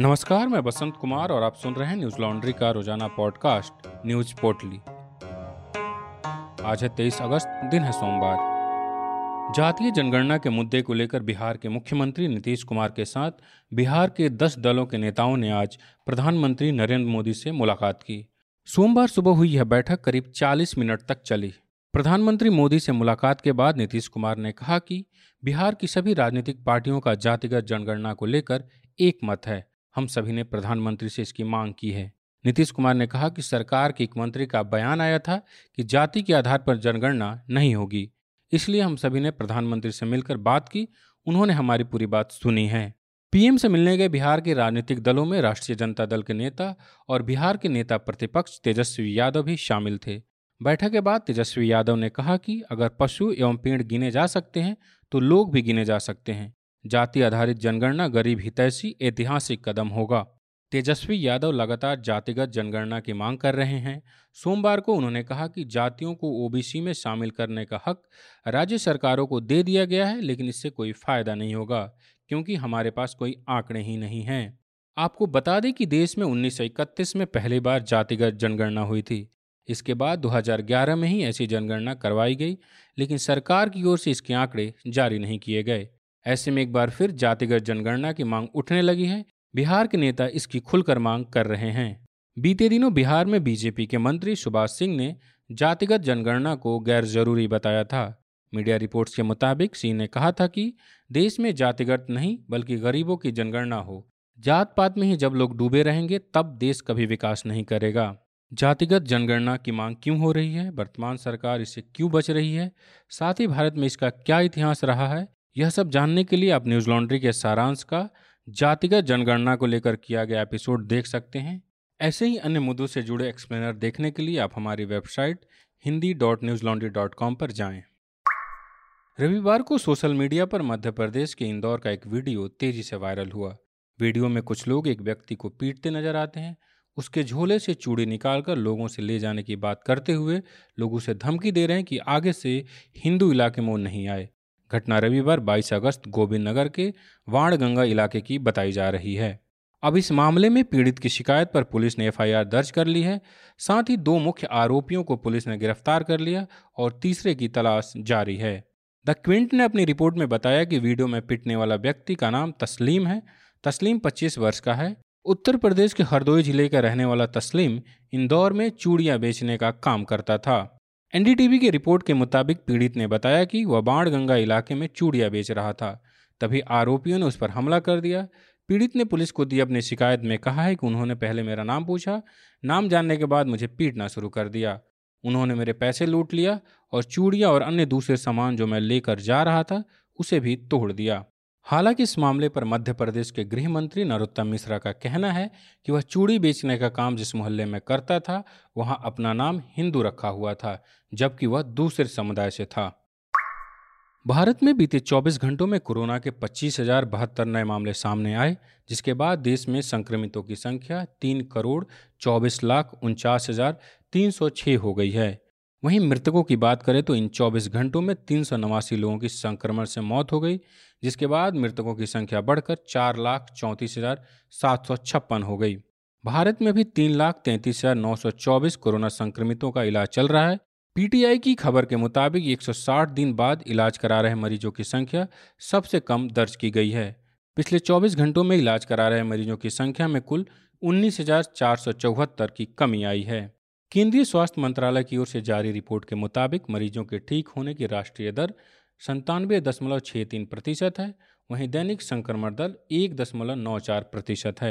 नमस्कार, मैं बसंत कुमार और आप सुन रहे हैं न्यूज़ लॉन्ड्री का रोज़ाना पॉडकास्ट, न्यूज़ पोर्टली। आज है 23 अगस्त, दिन है सोमवार। जातीय जनगणना के मुद्दे को लेकर बिहार के मुख्यमंत्री नीतीश कुमार के साथ बिहार के 10 दलों के नेताओं ने आज प्रधानमंत्री नरेंद्र मोदी से मुलाकात की। सोमवार सुबह हुई यह बैठक करीब 40 मिनट तक चली। प्रधानमंत्री मोदी से मुलाकात के बाद नीतीश कुमार ने कहा कि बिहार की सभी राजनीतिक पार्टियों का जातिगत जनगणना को लेकर एक मत है। हम सभी ने प्रधानमंत्री से इसकी मांग की है। नीतीश कुमार ने कहा कि सरकार के एक मंत्री का बयान आया था कि जाति के आधार पर जनगणना नहीं होगी। इसलिए हम सभी ने प्रधानमंत्री से मिलकर बात की। उन्होंने हमारी पूरी बात सुनी है। पीएम से मिलने गए बिहार के राजनीतिक दलों में राष्ट्रीय जनता दल के नेता और बिहार के नेता प्रतिपक्ष तेजस्वी यादव भी शामिल थे। बैठक के बाद तेजस्वी यादव ने कहा कि अगर पशु एवं पेड़ गिने जा सकते हैं तो लोग भी गिने जा सकते हैं। जाति आधारित जनगणना गरीब हितैषी ऐतिहासिक कदम होगा। तेजस्वी यादव लगातार जातिगत जनगणना की मांग कर रहे हैं। सोमवार को उन्होंने कहा कि जातियों को ओबीसी में शामिल करने का हक राज्य सरकारों को दे दिया गया है, लेकिन इससे कोई फ़ायदा नहीं होगा, क्योंकि हमारे पास कोई आंकड़े ही नहीं हैं। आपको बता दें कि देश में उन्नीस सौ इकतीस में पहली बार जातिगत जनगणना हुई थी। इसके बाद 2011 में ही ऐसी जनगणना करवाई गई, लेकिन सरकार की ओर से इसके आंकड़े जारी नहीं किए गए। ऐसे में एक बार फिर जातिगत जनगणना की मांग उठने लगी है। बिहार के नेता इसकी खुलकर मांग कर रहे हैं। बीते दिनों बिहार में बीजेपी के मंत्री सुभाष सिंह ने जातिगत जनगणना को गैर ज़रूरी बताया था। मीडिया रिपोर्ट्स के मुताबिक सिंह ने कहा था कि देश में जातिगत नहीं, बल्कि गरीबों की जनगणना हो। जात पात में ही जब लोग डूबे रहेंगे, तब देश कभी विकास नहीं करेगा। जातिगत जनगणना की मांग क्यों हो रही है? वर्तमान सरकार इससे क्यों बच रही है? साथ ही भारत में इसका क्या इतिहास रहा है? यह सब जानने के लिए आप न्यूज़ लॉन्ड्री के सारांश का जातिगत जनगणना को लेकर किया गया एपिसोड देख सकते हैं। ऐसे ही अन्य मुद्दों से जुड़े एक्सप्लेनर देखने के लिए आप हमारी website Hindi dot newslaundry dot com पर जाएँ। रविवार को सोशल मीडिया पर मध्य प्रदेश के इंदौर का एक वीडियो तेज़ी से वायरल हुआ। वीडियो में कुछ लोग एक व्यक्ति को पीटते नज़र आते हैं। उसके झोले से चूड़ी निकालकर लोगों से ले जाने की बात करते हुए लोग उसे धमकी दे रहे हैं कि आगे से हिंदू इलाके में नहीं आए। घटना रविवार 22 अगस्त गोविंद नगर के वाणगंगा इलाके की बताई जा रही है। अब इस मामले में पीड़ित की शिकायत पर पुलिस ने एफआईआर दर्ज कर ली है, साथ ही दो मुख्य आरोपियों को पुलिस ने गिरफ़्तार कर लिया और तीसरे की तलाश जारी है। द क्विंट ने अपनी रिपोर्ट में बताया कि वीडियो में पिटने वाला व्यक्ति का नाम तस्लीम है। तस्लीम 25 वर्ष का है। उत्तर प्रदेश के हरदोई ज़िले का रहने वाला तस्लीम इंदौर में चूड़ियाँ बेचने का काम करता था। एनडीटीवी की रिपोर्ट के मुताबिक पीड़ित ने बताया कि वह बाणगंगा इलाके में चूड़िया बेच रहा था। तभी आरोपियों ने उस पर हमला कर दिया। पीड़ित ने पुलिस को दी अपनी शिकायत में कहा है कि उन्होंने पहले मेरा नाम पूछा, नाम जानने के बाद मुझे पीटना शुरू कर दिया। उन्होंने मेरे पैसे लूट लिया और चूड़ियाँ और अन्य दूसरे सामान जो मैं लेकर जा रहा था, उसे भी तोड़ दिया। हालाँकि इस मामले पर मध्य प्रदेश के गृह मंत्री नरोत्तम मिश्रा का कहना है कि वह चूड़ी बेचने का काम जिस मोहल्ले में करता था, वहाँ अपना नाम हिंदू रखा हुआ था, जबकि वह दूसरे समुदाय से था। भारत में बीते 24 घंटों में कोरोना के पच्चीस हज़ार बहत्तर नए मामले सामने आए, जिसके बाद देश में संक्रमितों की संख्या तीन करोड़ चौबीस लाख उनचास हज़ार तीन सौ छः हो गई है। वहीं मृतकों की बात करें तो इन 24 घंटों में तीन सौ नवासी लोगों की संक्रमण से मौत हो गई, जिसके बाद मृतकों की संख्या बढ़कर चार लाख चौंतीस हज़ार सात सौ छप्पन हो गई। भारत में भी तीन लाख तैंतीस हज़ार नौ सौ चौबीस कोरोना संक्रमितों का इलाज चल रहा है। पीटीआई की खबर के मुताबिक 160 दिन बाद इलाज करा रहे मरीजों की संख्या सबसे कम दर्ज की गई है। पिछले 24 घंटों में इलाज करा रहे मरीजों की संख्या में कुल उन्नीस की कमी आई है। केंद्रीय स्वास्थ्य मंत्रालय की ओर से जारी रिपोर्ट के मुताबिक मरीजों के ठीक होने की राष्ट्रीय दर संतानवे दशमलव छः तीन प्रतिशत है। वहीं दैनिक संक्रमण दर एक दशमलव नौ चार प्रतिशत है।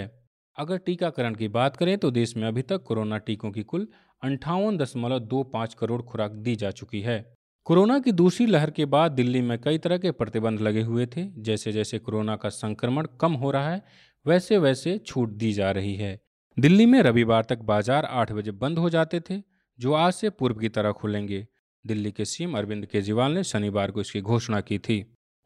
अगर टीकाकरण की बात करें तो देश में अभी तक कोरोना टीकों की कुल अंठावन दशमलव दो पाँच करोड़ खुराक दी जा चुकी है। कोरोना की दूसरी लहर के बाद दिल्ली में कई तरह के प्रतिबंध लगे हुए थे। जैसे जैसे कोरोना का संक्रमण कम हो रहा है वैसे वैसे छूट दी जा रही है। दिल्ली में रविवार तक बाज़ार आठ बजे बंद हो जाते थे, जो आज से पूर्व की तरह खुलेंगे। दिल्ली के सीएम अरविंद केजरीवाल ने शनिवार को इसकी घोषणा की थी।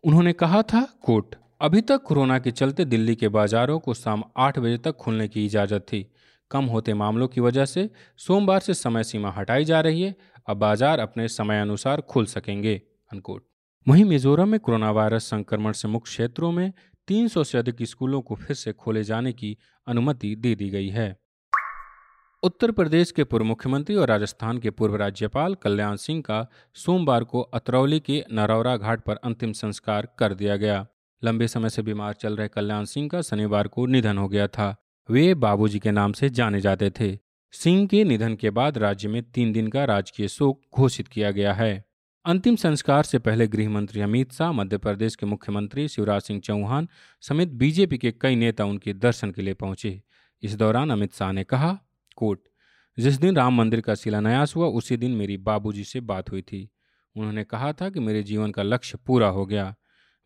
उन्होंने कहा था कोट अभी तक कोरोना के चलते दिल्ली के बाजारों को शाम आठ बजे तक खुलने की इजाज़त थी। कम होते मामलों की वजह से सोमवार से समय सीमा हटाई जा रही है, अब बाज़ार अपने समय अनुसार खुल सकेंगे। अनकोट वहीं मिजोरम में कोरोना वायरस संक्रमण से मुक्त क्षेत्रों में 300 से अधिक स्कूलों को फिर से खोले जाने की अनुमति दे दी गई है। उत्तर प्रदेश के पूर्व मुख्यमंत्री और राजस्थान के पूर्व राज्यपाल कल्याण सिंह का सोमवार को अतरौली के नरौरा घाट पर अंतिम संस्कार कर दिया गया। लंबे समय से बीमार चल रहे कल्याण सिंह का शनिवार को निधन हो गया था। वे बाबूजी के नाम से जाने जाते थे। सिंह के निधन के बाद राज्य में तीन दिन का राजकीय शोक घोषित किया गया है। अंतिम संस्कार से पहले गृह मंत्री अमित शाह, मध्य प्रदेश के मुख्यमंत्री शिवराज सिंह चौहान समेत बीजेपी के कई नेता उनके दर्शन के लिए पहुँचे। इस दौरान अमित शाह ने कहा कोट जिस दिन राम मंदिर का शिलान्यास हुआ, उसी दिन मेरी बाबूजी से बात हुई थी। उन्होंने कहा था कि मेरे जीवन का लक्ष्य पूरा हो गया।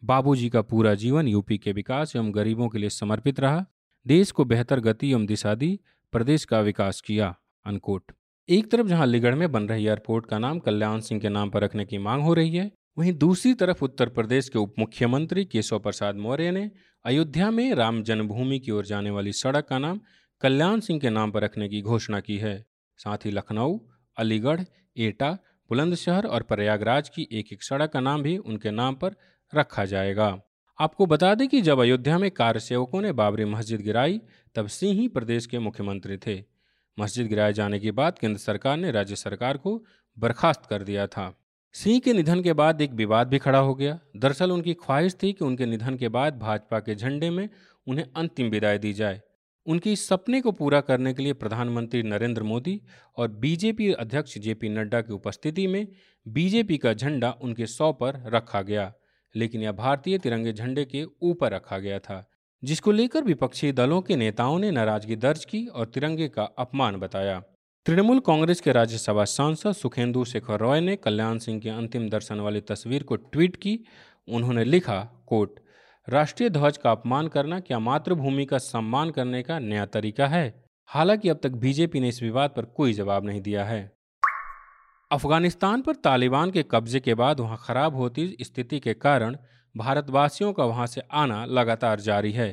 बाबूजी का पूरा जीवन यूपी के विकास एवं गरीबों के लिए समर्पित रहा। देश को बेहतर गति एवं दिशा दी, प्रदेश का विकास किया। अनकोट एक तरफ़ जहाँ अलीगढ़ में बन रही एयरपोर्ट का नाम कल्याण सिंह के नाम पर रखने की मांग हो रही है, वहीं दूसरी तरफ़ उत्तर प्रदेश के उप मुख्यमंत्री केशव प्रसाद मौर्य ने अयोध्या में राम जन्मभूमि की ओर जाने वाली सड़क का नाम कल्याण सिंह के नाम पर रखने की घोषणा की है। साथ ही लखनऊ, अलीगढ़, एटा, बुलंदशहर और प्रयागराज की एक एक सड़क का नाम भी उनके नाम पर रखा जाएगा। आपको बता दें कि जब अयोध्या में कार सेवकों ने बाबरी मस्जिद गिराई, तब सिंह ही प्रदेश के मुख्यमंत्री थे। मस्जिद गिराए जाने के बाद केंद्र सरकार ने राज्य सरकार को बर्खास्त कर दिया था। सिंह के निधन के बाद एक विवाद भी खड़ा हो गया। दरअसल उनकी ख्वाहिश थी कि उनके निधन के बाद भाजपा के झंडे में उन्हें अंतिम विदाई दी जाए। उनकी इस सपने को पूरा करने के लिए प्रधानमंत्री नरेंद्र मोदी और बीजेपी अध्यक्ष जेपी नड्डा की उपस्थिति में बीजेपी का झंडा उनके सौ पर रखा गया, लेकिन यह भारतीय तिरंगे झंडे के ऊपर रखा गया था। जिसको लेकर विपक्षी दलों के नेताओं ने नाराज़गी दर्ज की और तिरंगे का अपमान बताया। तृणमूल कांग्रेस के राज्यसभा सांसद सुखेंदु शेखर रॉय ने कल्याण सिंह के अंतिम दर्शन वाली तस्वीर को ट्वीट की। उन्होंने लिखा, कोट, राष्ट्रीय ध्वज का अपमान करना क्या मातृभूमि का सम्मान करने का नया तरीका है? हालाँकि अब तक बीजेपी ने इस विवाद पर कोई जवाब नहीं दिया है। अफ़गानिस्तान पर तालिबान के कब्जे के बाद वहाँ खराब होती स्थिति के कारण भारतवासियों का वहाँ से आना लगातार जारी है।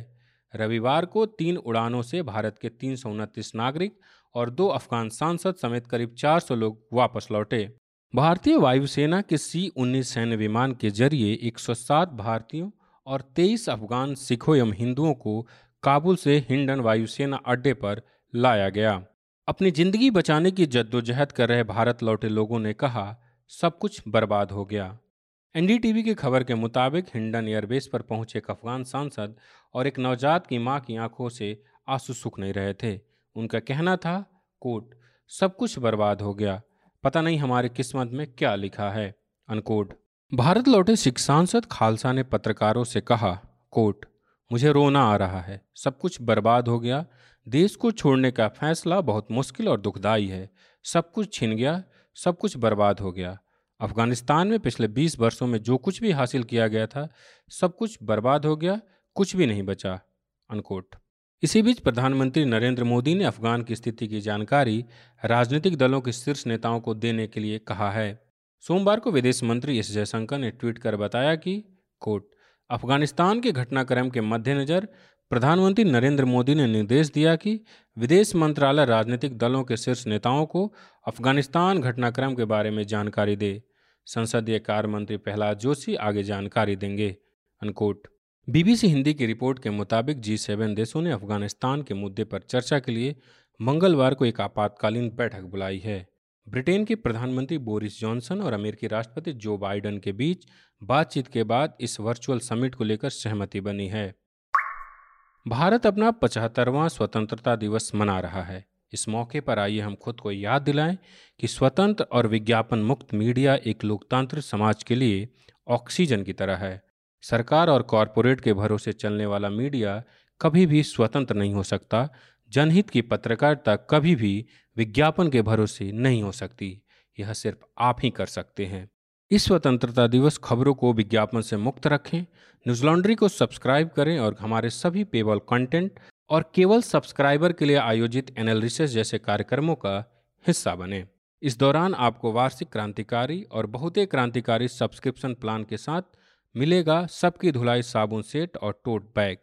रविवार को तीन उड़ानों से भारत के तीन सौ उनतीस नागरिक और दो अफगान सांसद समेत करीब 400 लोग वापस लौटे। भारतीय वायुसेना के सी उन्नीस सैन्य विमान के ज़रिए 107 भारतीयों और 23 अफगान सिखों एवं हिंदुओं को काबुल से हिंडन वायुसेना अड्डे पर लाया गया। अपनी ज़िंदगी बचाने की जद्दोजहद कर रहे भारत लौटे लोगों ने कहा, सब कुछ बर्बाद हो गया। एनडीटीवी की खबर के मुताबिक हिंडन एयरबेस पर पहुँचे एक अफगान सांसद और एक नवजात की माँ की आँखों से आँसू सुख नहीं रहे थे। उनका कहना था, कोट, सब कुछ बर्बाद हो गया। पता नहीं हमारी किस्मत में क्या लिखा है। अनकोट। भारत लौटे सिख सांसद खालसा ने पत्रकारों से कहा, कोट, मुझे रोना आ रहा है। सब कुछ बर्बाद हो गया। देश को छोड़ने का फैसला बहुत मुश्किल और दुखदाई है। सब कुछ छिन गया। सब कुछ बर्बाद हो गया। अफ़गानिस्तान में पिछले 20 वर्षों में जो कुछ भी हासिल किया गया था, सब कुछ बर्बाद हो गया, कुछ भी नहीं बचा अनकोट इसी बीच प्रधानमंत्री नरेंद्र मोदी ने अफगान की स्थिति की जानकारी राजनीतिक दलों के शीर्ष नेताओं को देने के लिए कहा है। सोमवार को विदेश मंत्री एस जयशंकर ने ट्वीट कर बताया कि कोट अफ़गानिस्तान के घटनाक्रम के मद्देनज़र प्रधानमंत्री नरेंद्र मोदी ने निर्देश दिया कि विदेश मंत्रालय राजनीतिक दलों के शीर्ष नेताओं को अफ़गानिस्तान घटनाक्रम के बारे में जानकारी दे। संसदीय कार्य मंत्री प्रहलाद जोशी आगे जानकारी देंगे। अनकोट बीबीसी हिंदी की रिपोर्ट के मुताबिक जी सेवन देशों ने अफ़गानिस्तान के मुद्दे पर चर्चा के लिए मंगलवार को एक आपातकालीन बैठक बुलाई है। ब्रिटेन के प्रधानमंत्री बोरिस जॉनसन और अमेरिकी राष्ट्रपति जो बाइडन के बीच बातचीत के बाद इस वर्चुअल समिट को लेकर सहमति बनी है। भारत अपना पचहत्तरवां स्वतंत्रता दिवस मना रहा है। इस मौके पर आइए हम खुद को याद दिलाएँ कि स्वतंत्र और विज्ञापन मुक्त मीडिया एक लोकतांत्रिक समाज के लिए ऑक्सीजन की तरह है। सरकार और कॉरपोरेट के भरोसे चलने वाला मीडिया कभी भी स्वतंत्र नहीं हो सकता। जनहित की पत्रकारिता कभी भी विज्ञापन के भरोसे नहीं हो सकती। यह सिर्फ़ आप ही कर सकते हैं। इस स्वतंत्रता दिवस खबरों को विज्ञापन से मुक्त रखें। न्यूज़ लॉन्ड्री को सब्सक्राइब करें और हमारे सभी पेबल कंटेंट और केवल सब्सक्राइबर के लिए आयोजित एनालिसिस जैसे कार्यक्रमों का हिस्सा बने। इस दौरान आपको वार्षिक क्रांतिकारी और बहुत क्रांतिकारी सब्सक्रिप्शन प्लान के साथ मिलेगा सबकी धुलाई, साबुन सेट और टोट बैग।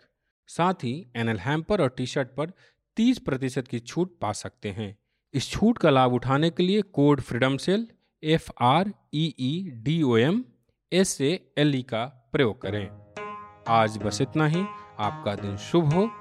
साथ ही एनएल हैम्पर और टी शर्ट पर 30 प्रतिशत की छूट पा सकते हैं। इस छूट का लाभ उठाने के लिए code freedom sale F R E E D O M S A L E का प्रयोग करें। आज बस इतना ही। आपका दिन शुभ हो।